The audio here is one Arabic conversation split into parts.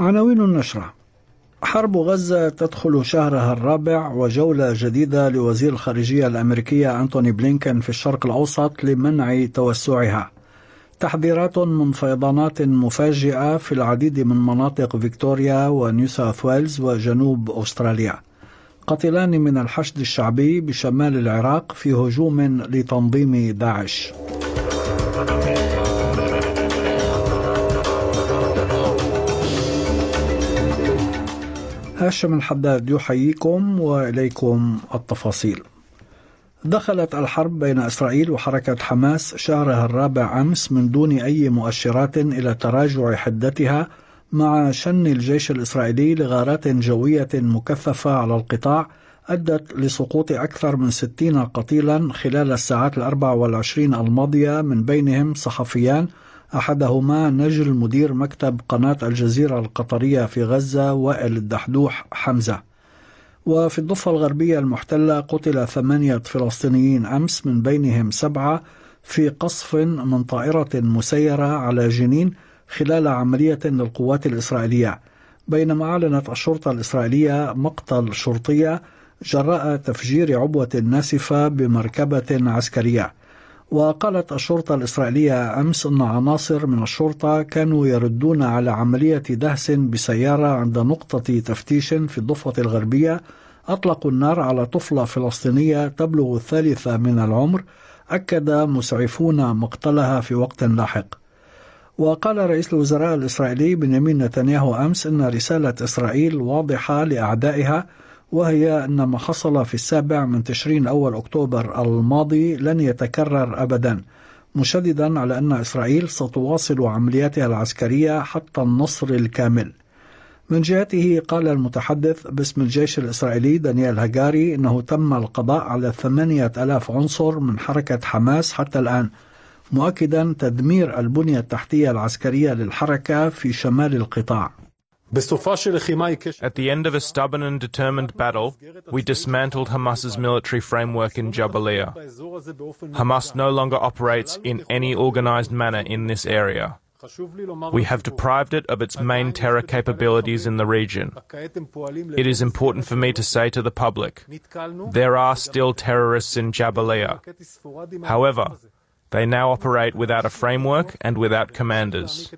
عناوين النشرة. حرب غزة تدخل شهرها الرابع وجولة جديدة لوزير الخارجية الأمريكية أنتوني بلينكن في الشرق الأوسط لمنع توسعها. تحذيرات من فيضانات مفاجئة في العديد من مناطق فيكتوريا ونيو ساوث ويلز وجنوب أستراليا. قتلان من الحشد الشعبي بشمال العراق في هجوم لتنظيم داعش. هاشم الحداد يحييكم وإليكم التفاصيل. دخلت الحرب بين إسرائيل وحركة حماس شهرها الرابع أمس من دون أي مؤشرات إلى تراجع حدتها مع شن الجيش الإسرائيلي لغارات جوية مكثفة على القطاع أدت لسقوط أكثر من 60 قتيلا خلال الساعات الأربع والعشرين الماضية من بينهم صحفيان أحدهما نجل مدير مكتب قناة الجزيرة القطرية في غزة وائل الدحدوح حمزة. وفي الضفة الغربية المحتلة قتل ثمانية فلسطينيين أمس من بينهم سبعة في قصف من طائرة مسيرة على جنين خلال عملية للقوات الإسرائيلية. بينما أعلنت الشرطة الإسرائيلية مقتل شرطية جراء تفجير عبوة ناسفة بمركبة عسكرية. وقالت الشرطة الإسرائيلية أمس أن عناصر من الشرطة كانوا يردون على عملية دهس بسيارة عند نقطة تفتيش في الضفة الغربية. أطلقوا النار على طفلة فلسطينية تبلغ الثالثة من العمر. أكد مسعفون مقتلها في وقت لاحق. وقال رئيس الوزراء الإسرائيلي بنيامين نتنياهو أمس أن رسالة إسرائيل واضحة لأعدائها وهي أن ما حصل في السابع من تشرين أول أكتوبر الماضي لن يتكرر أبدا مشددا على أن إسرائيل ستواصل عملياتها العسكرية حتى النصر الكامل. من جهته قال المتحدث باسم الجيش الإسرائيلي دانيال هجاري أنه تم القضاء على ثمانية ألاف عنصر من حركة حماس حتى الآن مؤكدا تدمير البنية التحتية العسكرية للحركة في شمال القطاع. At the end of a stubborn and determined battle, we dismantled Hamas's military framework in Jabalia. Hamas no longer operates in any organized manner in this area. We have deprived it of its main terror capabilities in the region. It is important for me to say to the public there are still terrorists in Jabalia. However, they now operate without a framework and without commanders.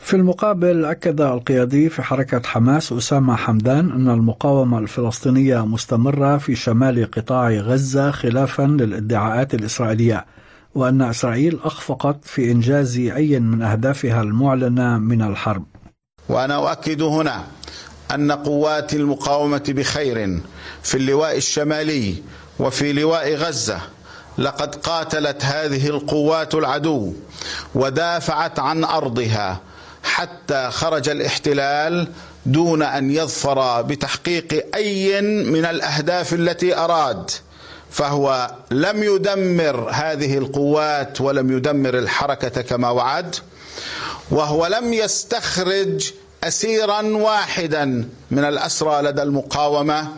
في المقابل أكد القيادي في حركة حماس أسامة حمدان أن المقاومة الفلسطينية مستمرة في شمال قطاع غزة خلافا للادعاءات الإسرائيلية وأن إسرائيل أخفقت في إنجاز أي من أهدافها المعلنة من الحرب وأنا أؤكد هنا أن قوات المقاومة بخير في اللواء الشمالي وفي لواء غزة لقد قاتلت هذه القوات العدو ودافعت عن أرضها حتى خرج الاحتلال دون أن يظفر بتحقيق أي من الأهداف التي أراد فهو لم يدمر هذه القوات ولم يدمر الحركة كما وعد وهو لم يستخرج اسيرا واحدا من الأسرى لدى المقاومة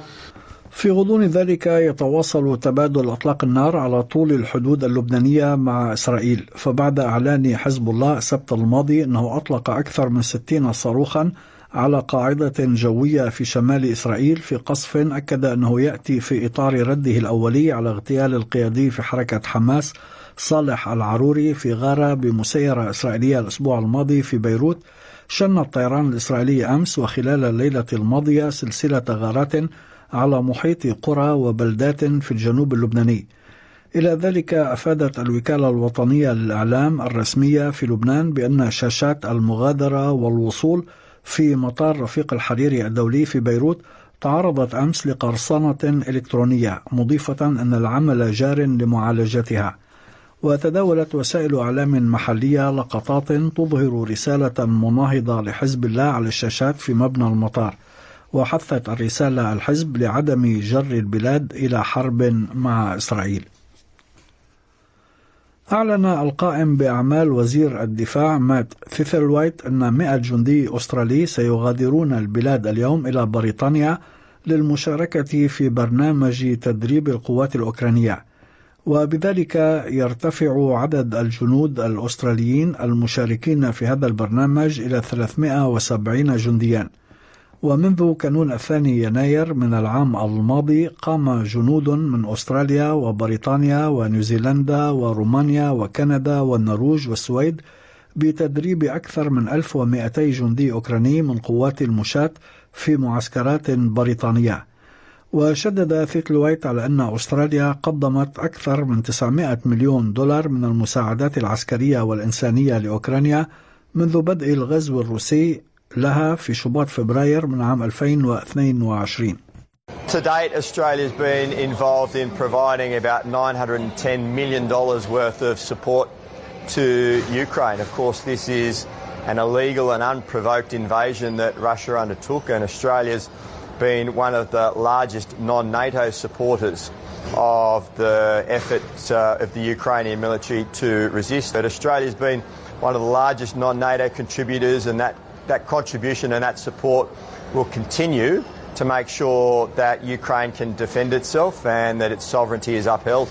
في غضون ذلك يتواصل تبادل أطلاق النار على طول الحدود اللبنانية مع إسرائيل، فبعد إعلان حزب الله السبت الماضي أنه أطلق أكثر من 60 صاروخا على قاعدة جوية في شمال إسرائيل في قصف أكد أنه يأتي في إطار رده الأولي على اغتيال القيادي في حركة حماس صالح العروري في غارة بمسيرة إسرائيلية الأسبوع الماضي في بيروت. شن الطيران الإسرائيلي أمس وخلال الليلة الماضية سلسلة غارات على محيط قرى وبلدات في الجنوب اللبناني. إلى ذلك أفادت الوكالة الوطنية للإعلام الرسمية في لبنان بأن شاشات المغادرة والوصول في مطار رفيق الحريري الدولي في بيروت تعرضت أمس لقرصنة إلكترونية مضيفة أن العمل جار لمعالجتها. وتداولت وسائل إعلام محلية لقطات تظهر رسالة مناهضة لحزب الله على الشاشات في مبنى المطار. وحثت الرسالة الحزب لعدم جر البلاد إلى حرب مع إسرائيل. أعلن القائم بأعمال وزير الدفاع مات ثيثلوايت أن 100 جندي أسترالي سيغادرون البلاد اليوم إلى بريطانيا للمشاركة في برنامج تدريب القوات الأوكرانية. وبذلك يرتفع عدد الجنود الأستراليين المشاركين في هذا البرنامج إلى 370 جنديا. ومنذ كانون الثاني يناير من العام الماضي قام جنود من أستراليا وبريطانيا ونيوزيلندا ورومانيا وكندا والنرويج والسويد بتدريب أكثر من 1200 جندي أوكراني من قوات المشاة في معسكرات بريطانية. وشدد ثيتلويت على أن أستراليا قدمت أكثر من 900 مليون دولار من المساعدات العسكرية والإنسانية لأوكرانيا منذ بدء الغزو الروسي لها في شباط فبراير من عام 2022 To date, Australia has been involved in providing about $910 million worth of support to Ukraine. Of course, this is an illegal and unprovoked invasion that Russia undertook, and Australia's been one of the largest non-NATO supporters of the effort uh, of the Ukrainian military to resist. But Australia's been one of the largest non-NATO contributors, and that, that contribution and that support will continue to make sure that Ukraine can defend itself and that its sovereignty is upheld.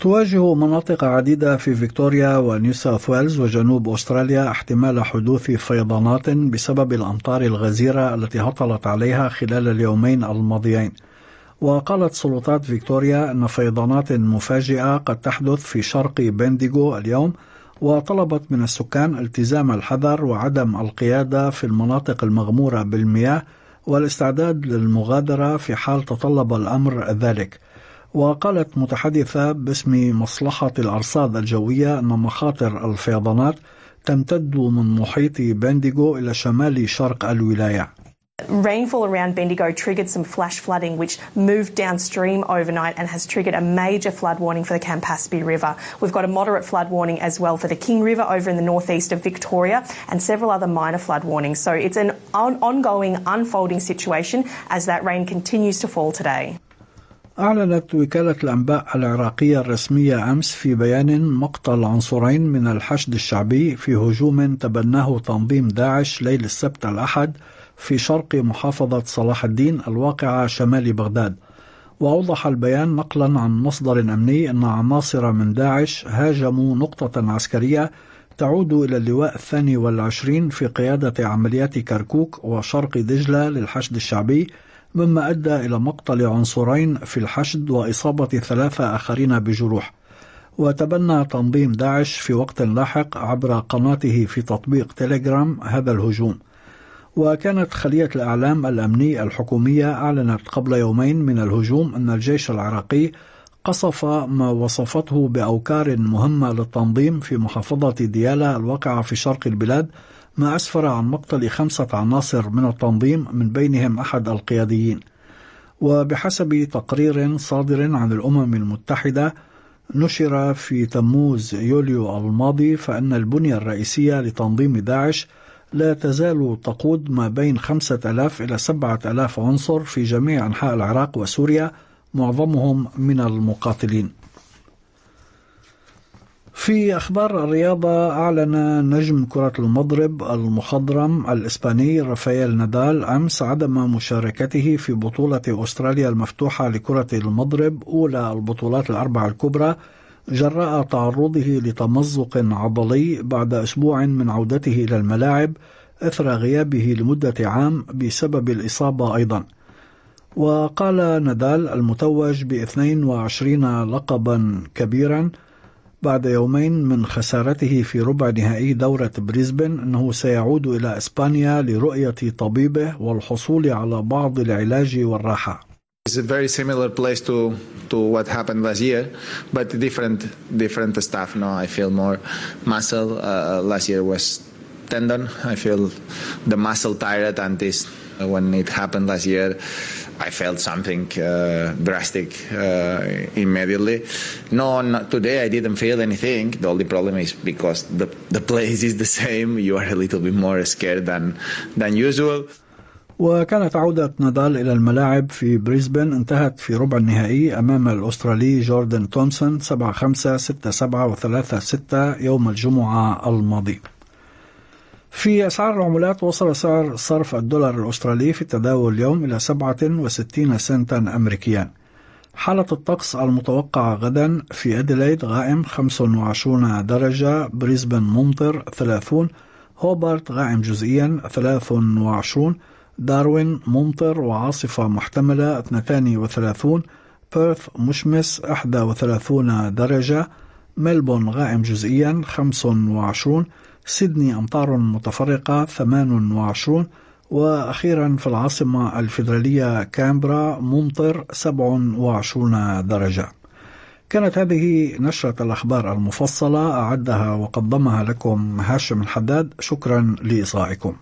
تواجه مناطق عديدة في فيكتوريا ونيو ساوث ويلز وجنوب أستراليا احتمال حدوث فيضانات بسبب الأمطار الغزيرة التي هطلت عليها خلال اليومين الماضيين وقالت سلطات فيكتوريا أن فيضانات مفاجئة قد تحدث في شرق بنديغو اليوم وطلبت من السكان التزام الحذر وعدم القيادة في المناطق المغمورة بالمياه والاستعداد للمغادرة في حال تطلب الأمر ذلك. وقالت متحدثة باسم مصلحة الأرصاد الجوية أن مخاطر الفيضانات تمتد من محيط بنديغو إلى شمال شرق الولاية. Rainfall around Bendigo triggered some flash flooding, which moved downstream overnight and has triggered a major flood warning for the Campaspe River. We've got a moderate flood warning as well for the King River over in the northeast of Victoria and several other minor flood warnings. So it's an on- ongoing, unfolding situation as that rain continues to fall today. أعلنت وكالة الأنباء العراقية الرسمية أمس في بيان مقتل عنصرين من الحشد الشعبي في هجوم تبناه تنظيم داعش ليل السبت الأحد في شرق محافظة صلاح الدين الواقعة شمال بغداد. وأوضح البيان نقلا عن مصدر أمني أن عناصر من داعش هاجموا نقطة عسكرية تعود إلى اللواء الثاني والعشرين في قيادة عمليات كركوك وشرق دجلة للحشد الشعبي مما أدى إلى مقتل عنصرين في الحشد وإصابة ثلاثة آخرين بجروح. وتبنى تنظيم داعش في وقت لاحق عبر قناته في تطبيق تيليجرام هذا الهجوم. وكانت خلية الأعلام الأمني الحكومية أعلنت قبل يومين من الهجوم أن الجيش العراقي قصف ما وصفته بأوكار مهمة للتنظيم في محافظة ديالا الواقعة في شرق البلاد ما أسفر عن مقتل خمسة عناصر من التنظيم من بينهم أحد القياديين. وبحسب تقرير صادر عن الأمم المتحدة نشر في تموز يوليو الماضي فأن البنية الرئيسية لتنظيم داعش لا تزال تقود ما بين خمسة ألاف إلى سبعة ألاف عنصر في جميع أنحاء العراق وسوريا معظمهم من المقاتلين. في أخبار الرياضة أعلن نجم كرة المضرب المخضرم الإسباني رافائيل نادال أمس عدم مشاركته في بطولة أستراليا المفتوحة لكرة المضرب أولى البطولات الأربعة الكبرى جراء تعرضه لتمزق عضلي بعد أسبوع من عودته إلى الملاعب إثر غيابه لمدة عام بسبب الإصابة أيضا وقال نادال المتوج ب 22 لقبا كبيرا بعد يومين من خسارته في ربع نهائي دورة بريسبن أنه سيعود إلى إسبانيا لرؤية طبيبه والحصول على بعض العلاج والراحة. It's a very similar place to to what happened last year, but different different stuff. No, I feel more muscle. Uh, last year was tendon. I feel the muscle tired, and this when it happened last year, I felt something uh, drastic uh, immediately. No, today I didn't feel anything. The only problem is because the the place is the same. You are a little bit more scared than than usual. وكانت عودة نادال إلى الملاعب في بريسبن انتهت في ربع النهائي أمام الأسترالي جوردن تومسون 7 5 6 7 و 3 6 يوم الجمعة الماضي. في أسعار العملات وصل سعر صرف الدولار الأسترالي في التداول اليوم إلى 67 سنتا أمريكيا حالة الطقس المتوقعة غدا في أديلايد غائم 25 درجة بريسبن ممطر 30 هوبارت غائم جزئيا 23 داروين ممطر وعاصفة محتملة 32 بيرث مشمس 31 درجة ملبون غائم جزئيا 25 سيدني أمطار متفرقة 28 وأخيرا في العاصمة الفيدرالية كامبرا ممطر 27 درجة. كانت هذه نشرة الأخبار المفصلة أعدها وقدمها لكم هاشم الحداد. شكرا لإصغائكم.